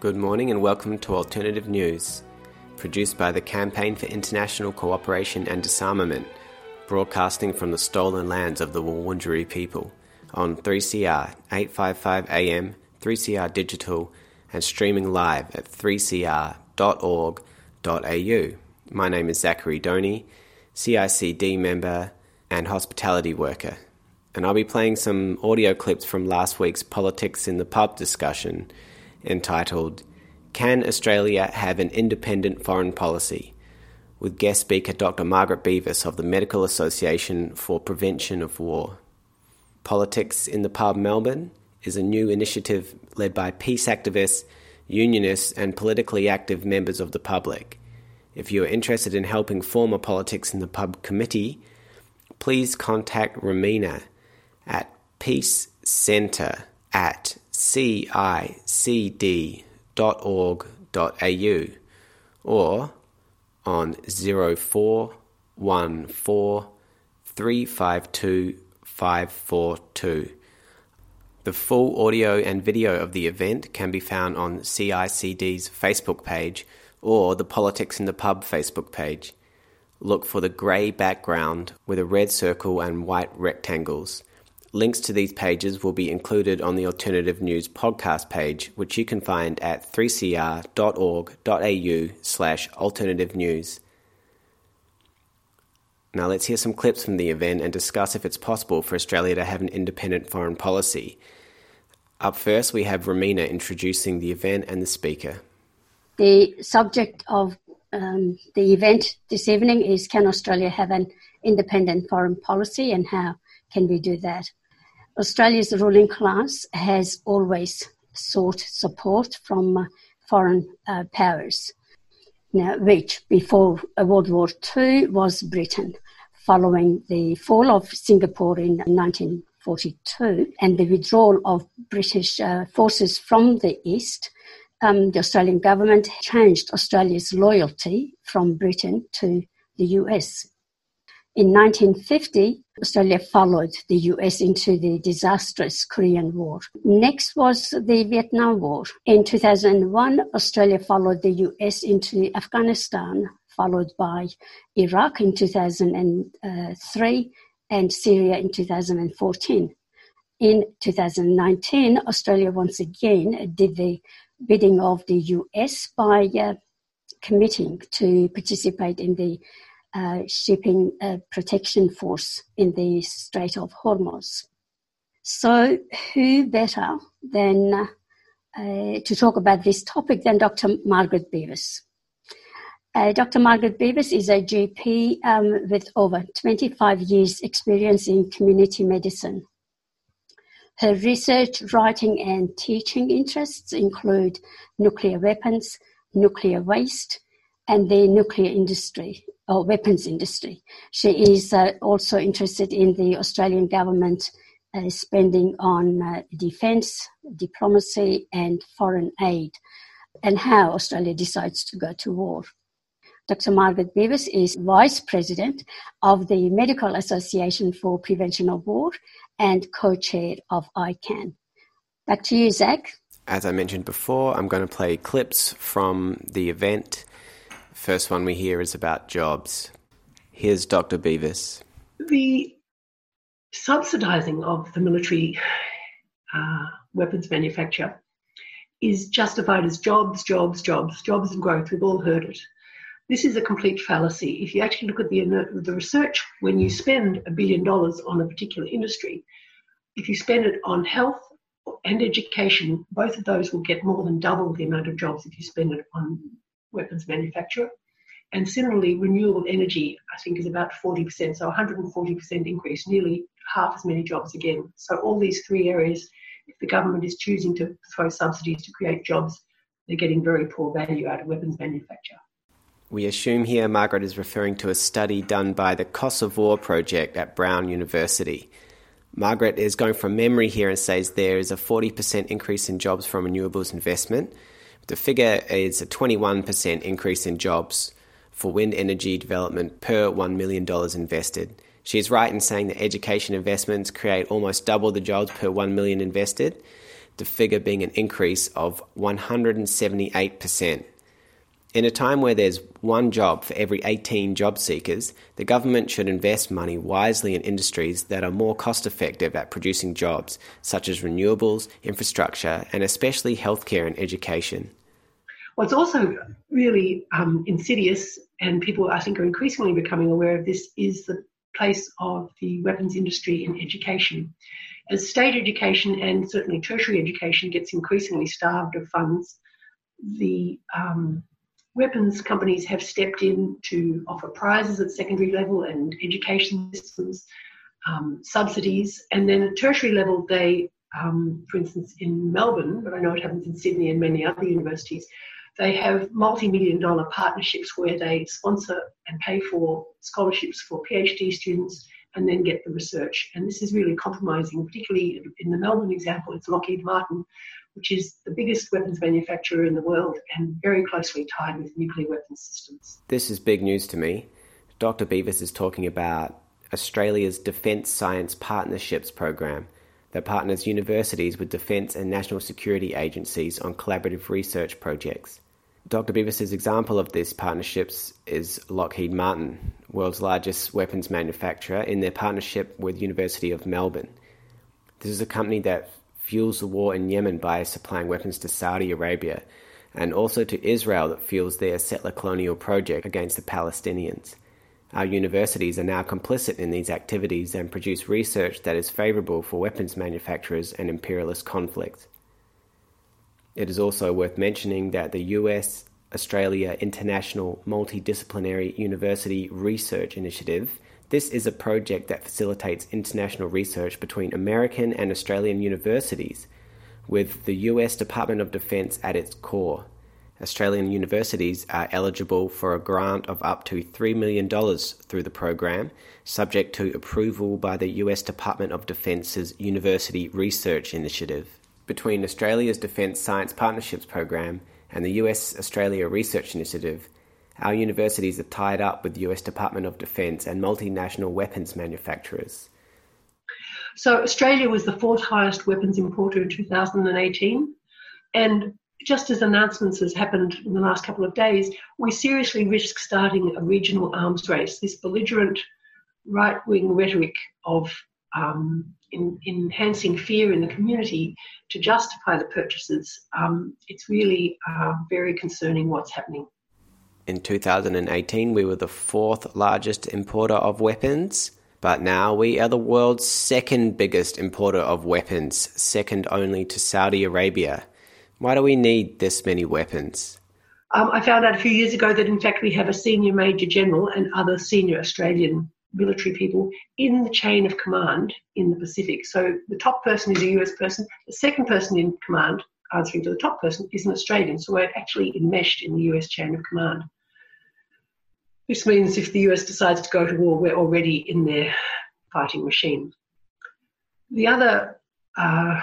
Good morning and welcome to Alternative News, produced by the Campaign for International Cooperation and Disarmament, broadcasting from the stolen lands of the Wurundjeri people on 3CR 855 AM, 3CR Digital, and streaming live at 3cr.org.au. My name is Zachary Doney, CICD member and hospitality worker, and I'll be playing some audio clips from last week's Politics in the Pub discussion entitled Can Australia Have an Independent Foreign Policy? with guest speaker Dr. Margaret Beavis of the Medical Association for Prevention of War. Politics in the Pub Melbourne is a new initiative led by peace activists, unionists, and politically active members of the public. If you are interested in helping form a Politics in the Pub committee, please contact Romina at peacecentre at cicd.org.au or on 0414 The full audio and video of the event can be found on CICD's Facebook page or the Politics in the Pub Facebook page. Look for the grey background with a red circle and white rectangles. Links to these pages will be included on the Alternative News podcast page, which you can find at 3cr.org.au slash alternative news. Now let's hear some clips from the event and discuss if it's possible for Australia to have an independent foreign policy. Up first, we have Romina introducing the event and the speaker. The subject of um, the event this evening is Can Australia have an independent foreign policy and how can we do that? Australia's ruling class has always sought support from uh, foreign uh, powers, now, which before World War II was Britain, following the fall of Singapore in 1942 and the withdrawal of British uh, forces from the East. Um, the Australian government changed Australia's loyalty from Britain to the US. In 1950, Australia followed the US into the disastrous Korean War. Next was the Vietnam War. In 2001, Australia followed the US into Afghanistan, followed by Iraq in 2003 and Syria in 2014. In 2019, Australia once again did the bidding of the US by uh, committing to participate in the uh, shipping uh, protection force in the Strait of Hormuz. So, who better than uh, to talk about this topic than Dr. Margaret Beavis? Uh, Dr. Margaret Beavis is a GP um, with over 25 years' experience in community medicine. Her research, writing, and teaching interests include nuclear weapons, nuclear waste, and the nuclear industry or weapons industry. She is uh, also interested in the Australian government uh, spending on uh, defence, diplomacy, and foreign aid, and how Australia decides to go to war. Dr. Margaret Beavis is Vice President of the Medical Association for Prevention of War and co chair of ICAN. Back to you, Zach. As I mentioned before, I'm going to play clips from the event First one we hear is about jobs. Here's Dr. Beavis. The subsidising of the military uh, weapons manufacture is justified as jobs, jobs, jobs, jobs and growth. We've all heard it. This is a complete fallacy. If you actually look at the, the research, when you spend a billion dollars on a particular industry, if you spend it on health and education, both of those will get more than double the amount of jobs if you spend it on weapons manufacturer. And similarly, renewable energy, I think, is about 40%, so 140% increase, nearly half as many jobs again. So, all these three areas, if the government is choosing to throw subsidies to create jobs, they're getting very poor value out of weapons manufacture. We assume here Margaret is referring to a study done by the War project at Brown University. Margaret is going from memory here and says there is a 40% increase in jobs from renewables investment, the figure is a 21% increase in jobs for wind energy development per $1 million invested. She is right in saying that education investments create almost double the jobs per 1 million invested. the figure being an increase of 178%. In a time where there's one job for every 18 job seekers, the government should invest money wisely in industries that are more cost effective at producing jobs, such as renewables, infrastructure, and especially healthcare and education. What's also really um, insidious, and people I think are increasingly becoming aware of this, is the place of the weapons industry in education. As state education and certainly tertiary education gets increasingly starved of funds, the um, weapons companies have stepped in to offer prizes at secondary level and education systems, um, subsidies, and then at tertiary level, they, um, for instance, in Melbourne, but I know it happens in Sydney and many other universities, they have multi-million dollar partnerships where they sponsor and pay for scholarships for PhD students and then get the research. And this is really compromising, particularly in the Melbourne example, it's Lockheed Martin, which is the biggest weapons manufacturer in the world and very closely tied with nuclear weapons systems. This is big news to me. Dr. Beavis is talking about Australia's Defence Science Partnerships Program that partners universities with defence and national security agencies on collaborative research projects. Dr. Beavis's example of this partnerships is Lockheed Martin, world's largest weapons manufacturer, in their partnership with University of Melbourne. This is a company that fuels the war in Yemen by supplying weapons to Saudi Arabia and also to Israel that fuels their settler colonial project against the Palestinians. Our universities are now complicit in these activities and produce research that is favourable for weapons manufacturers and imperialist conflict. It is also worth mentioning that the US Australia International Multidisciplinary University Research Initiative this is a project that facilitates international research between American and Australian universities, with the US Department of Defense at its core. Australian universities are eligible for a grant of up to $3 million through the program, subject to approval by the US Department of Defence's University Research Initiative. Between Australia's Defence Science Partnerships Program and the US Australia Research Initiative, our universities are tied up with the US Department of Defense and multinational weapons manufacturers. So, Australia was the fourth highest weapons importer in 2018. And just as announcements has happened in the last couple of days, we seriously risk starting a regional arms race. This belligerent right wing rhetoric of um, in, enhancing fear in the community to justify the purchases, um, it's really uh, very concerning what's happening. In 2018, we were the fourth largest importer of weapons, but now we are the world's second biggest importer of weapons, second only to Saudi Arabia. Why do we need this many weapons? Um, I found out a few years ago that in fact we have a senior major general and other senior Australian military people in the chain of command in the Pacific. So the top person is a US person, the second person in command answering to the top person is an Australian. So we're actually enmeshed in the US chain of command. This means if the US decides to go to war, we're already in their fighting machine. The other uh,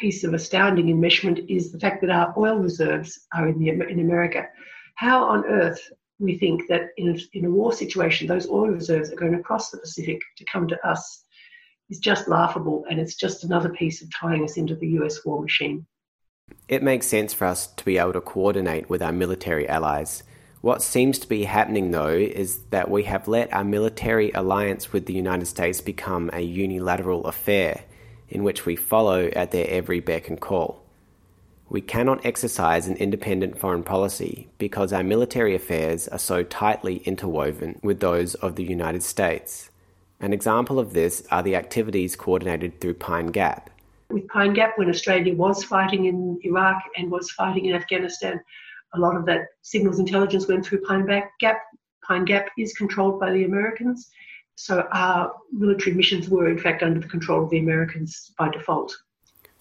piece of astounding enmeshment is the fact that our oil reserves are in, the, in America. How on earth we think that in in a war situation, those oil reserves are going across the Pacific to come to us is just laughable, and it's just another piece of tying us into the US war machine. It makes sense for us to be able to coordinate with our military allies. What seems to be happening, though, is that we have let our military alliance with the United States become a unilateral affair in which we follow at their every beck and call. We cannot exercise an independent foreign policy because our military affairs are so tightly interwoven with those of the United States. An example of this are the activities coordinated through Pine Gap. With Pine Gap, when Australia was fighting in Iraq and was fighting in Afghanistan, a lot of that signals intelligence went through Pine Gap. Pine Gap is controlled by the Americans, so our military missions were in fact under the control of the Americans by default.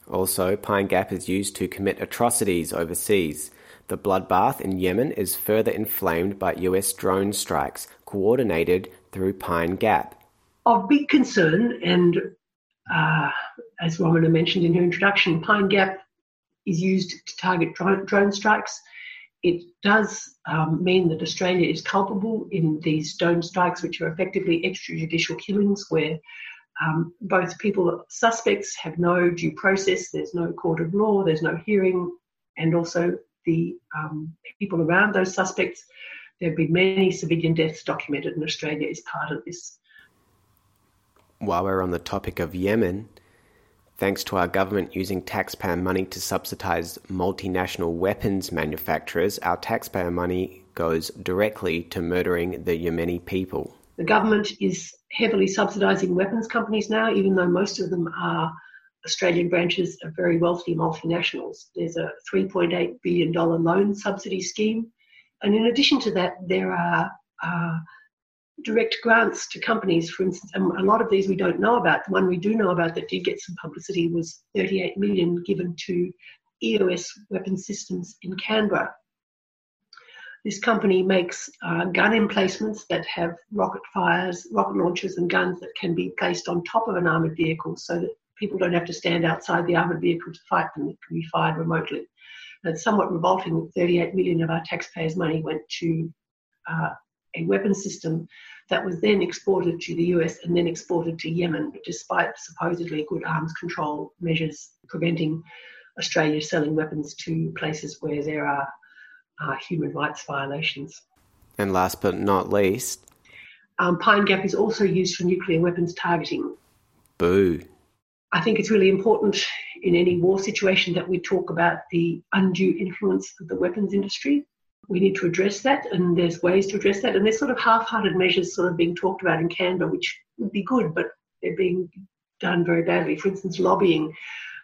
Also, Pine Gap is used to commit atrocities overseas. The bloodbath in Yemen is further inflamed by US drone strikes coordinated through Pine Gap of big concern, and uh, as Romana mentioned in her introduction, Pine Gap is used to target drone, drone strikes. It does um, mean that Australia is culpable in these drone strikes, which are effectively extrajudicial killings where Um, both people, suspects, have no due process. There's no court of law. There's no hearing, and also the um, people around those suspects. There have been many civilian deaths documented in Australia as part of this. While we're on the topic of Yemen, thanks to our government using taxpayer money to subsidize multinational weapons manufacturers, our taxpayer money goes directly to murdering the Yemeni people. The government is heavily subsidising weapons companies now, even though most of them are Australian branches of very wealthy multinationals. There's a $3.8 billion loan subsidy scheme. And in addition to that, there are uh, direct grants to companies, for instance, and a lot of these we don't know about. The one we do know about that did get some publicity was 38 million given to EOS weapon systems in Canberra. This company makes uh, gun emplacements that have rocket fires, rocket launchers, and guns that can be placed on top of an armoured vehicle so that people don't have to stand outside the armoured vehicle to fight them. It can be fired remotely. And it's somewhat revolting that 38 million of our taxpayers' money went to uh, a weapon system that was then exported to the US and then exported to Yemen, despite supposedly good arms control measures preventing Australia selling weapons to places where there are uh, human rights violations. And last but not least, um, Pine Gap is also used for nuclear weapons targeting. Boo. I think it's really important in any war situation that we talk about the undue influence of the weapons industry. We need to address that, and there's ways to address that. And there's sort of half hearted measures sort of being talked about in Canberra, which would be good, but they're being done very badly. For instance, lobbying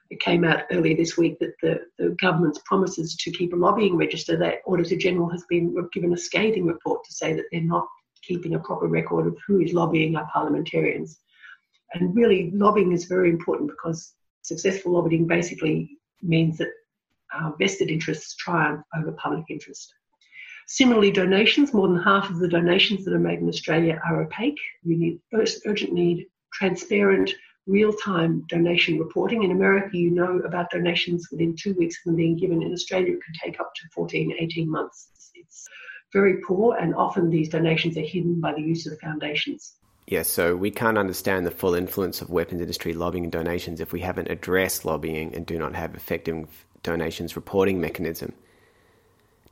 it came out earlier this week that the, the government's promises to keep a lobbying register, that Auditor General has been given a scathing report to say that they're not keeping a proper record of who is lobbying our parliamentarians. And really, lobbying is very important because successful lobbying basically means that uh, vested interests triumph over public interest. Similarly, donations, more than half of the donations that are made in Australia are opaque. We need urgent need transparent, real-time donation reporting. In America, you know about donations within two weeks of them being given. In Australia, it can take up to 14, 18 months. It's very poor, and often these donations are hidden by the use of foundations. Yes, so we can't understand the full influence of weapons industry lobbying and donations if we haven't addressed lobbying and do not have effective donations reporting mechanism.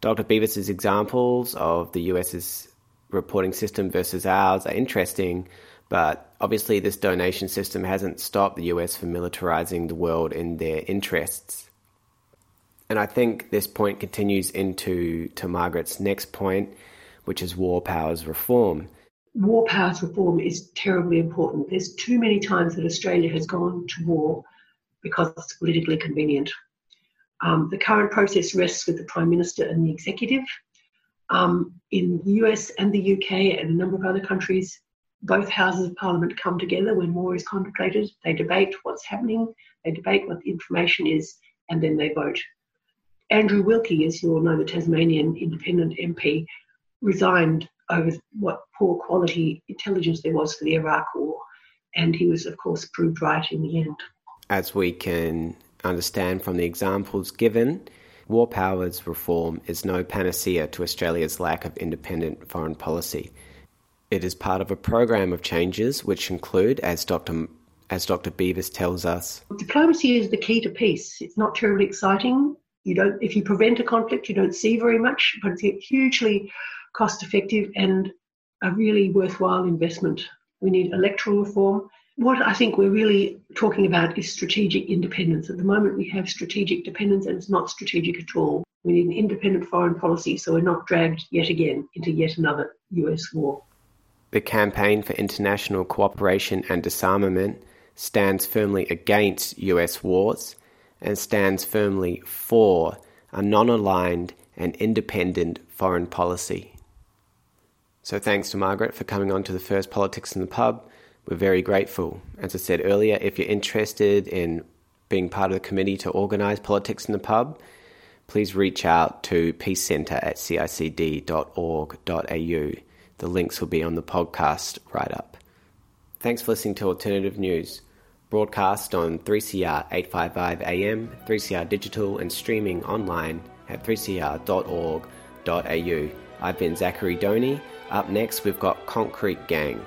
Dr. Beavis's examples of the US's reporting system versus ours are interesting, but obviously, this donation system hasn't stopped the US from militarizing the world in their interests. And I think this point continues into to Margaret's next point, which is war powers reform. War powers reform is terribly important. There's too many times that Australia has gone to war because it's politically convenient. Um, the current process rests with the Prime Minister and the Executive. Um, in the US and the UK and a number of other countries, both houses of parliament come together when war is contemplated. They debate what's happening, they debate what the information is, and then they vote. Andrew Wilkie, as you all know, the Tasmanian independent MP, resigned over what poor quality intelligence there was for the Iraq War, and he was, of course, proved right in the end. As we can understand from the examples given, war powers reform is no panacea to Australia's lack of independent foreign policy. It is part of a program of changes which include, as Dr. As Dr. Beavis tells us, diplomacy is the key to peace. It's not terribly exciting. You don't, if you prevent a conflict, you don't see very much, but it's hugely cost effective and a really worthwhile investment. We need electoral reform. What I think we're really talking about is strategic independence. At the moment, we have strategic dependence, and it's not strategic at all. We need an independent foreign policy so we're not dragged yet again into yet another US war. The Campaign for International Cooperation and Disarmament stands firmly against US wars and stands firmly for a non aligned and independent foreign policy. So, thanks to Margaret for coming on to the first Politics in the Pub. We're very grateful. As I said earlier, if you're interested in being part of the committee to organise Politics in the Pub, please reach out to peacecentre at cicd.org.au. The links will be on the podcast write up. Thanks for listening to Alternative News, broadcast on 3CR 855 AM, 3CR Digital, and streaming online at 3cr.org.au. I've been Zachary Doney. Up next, we've got Concrete Gang.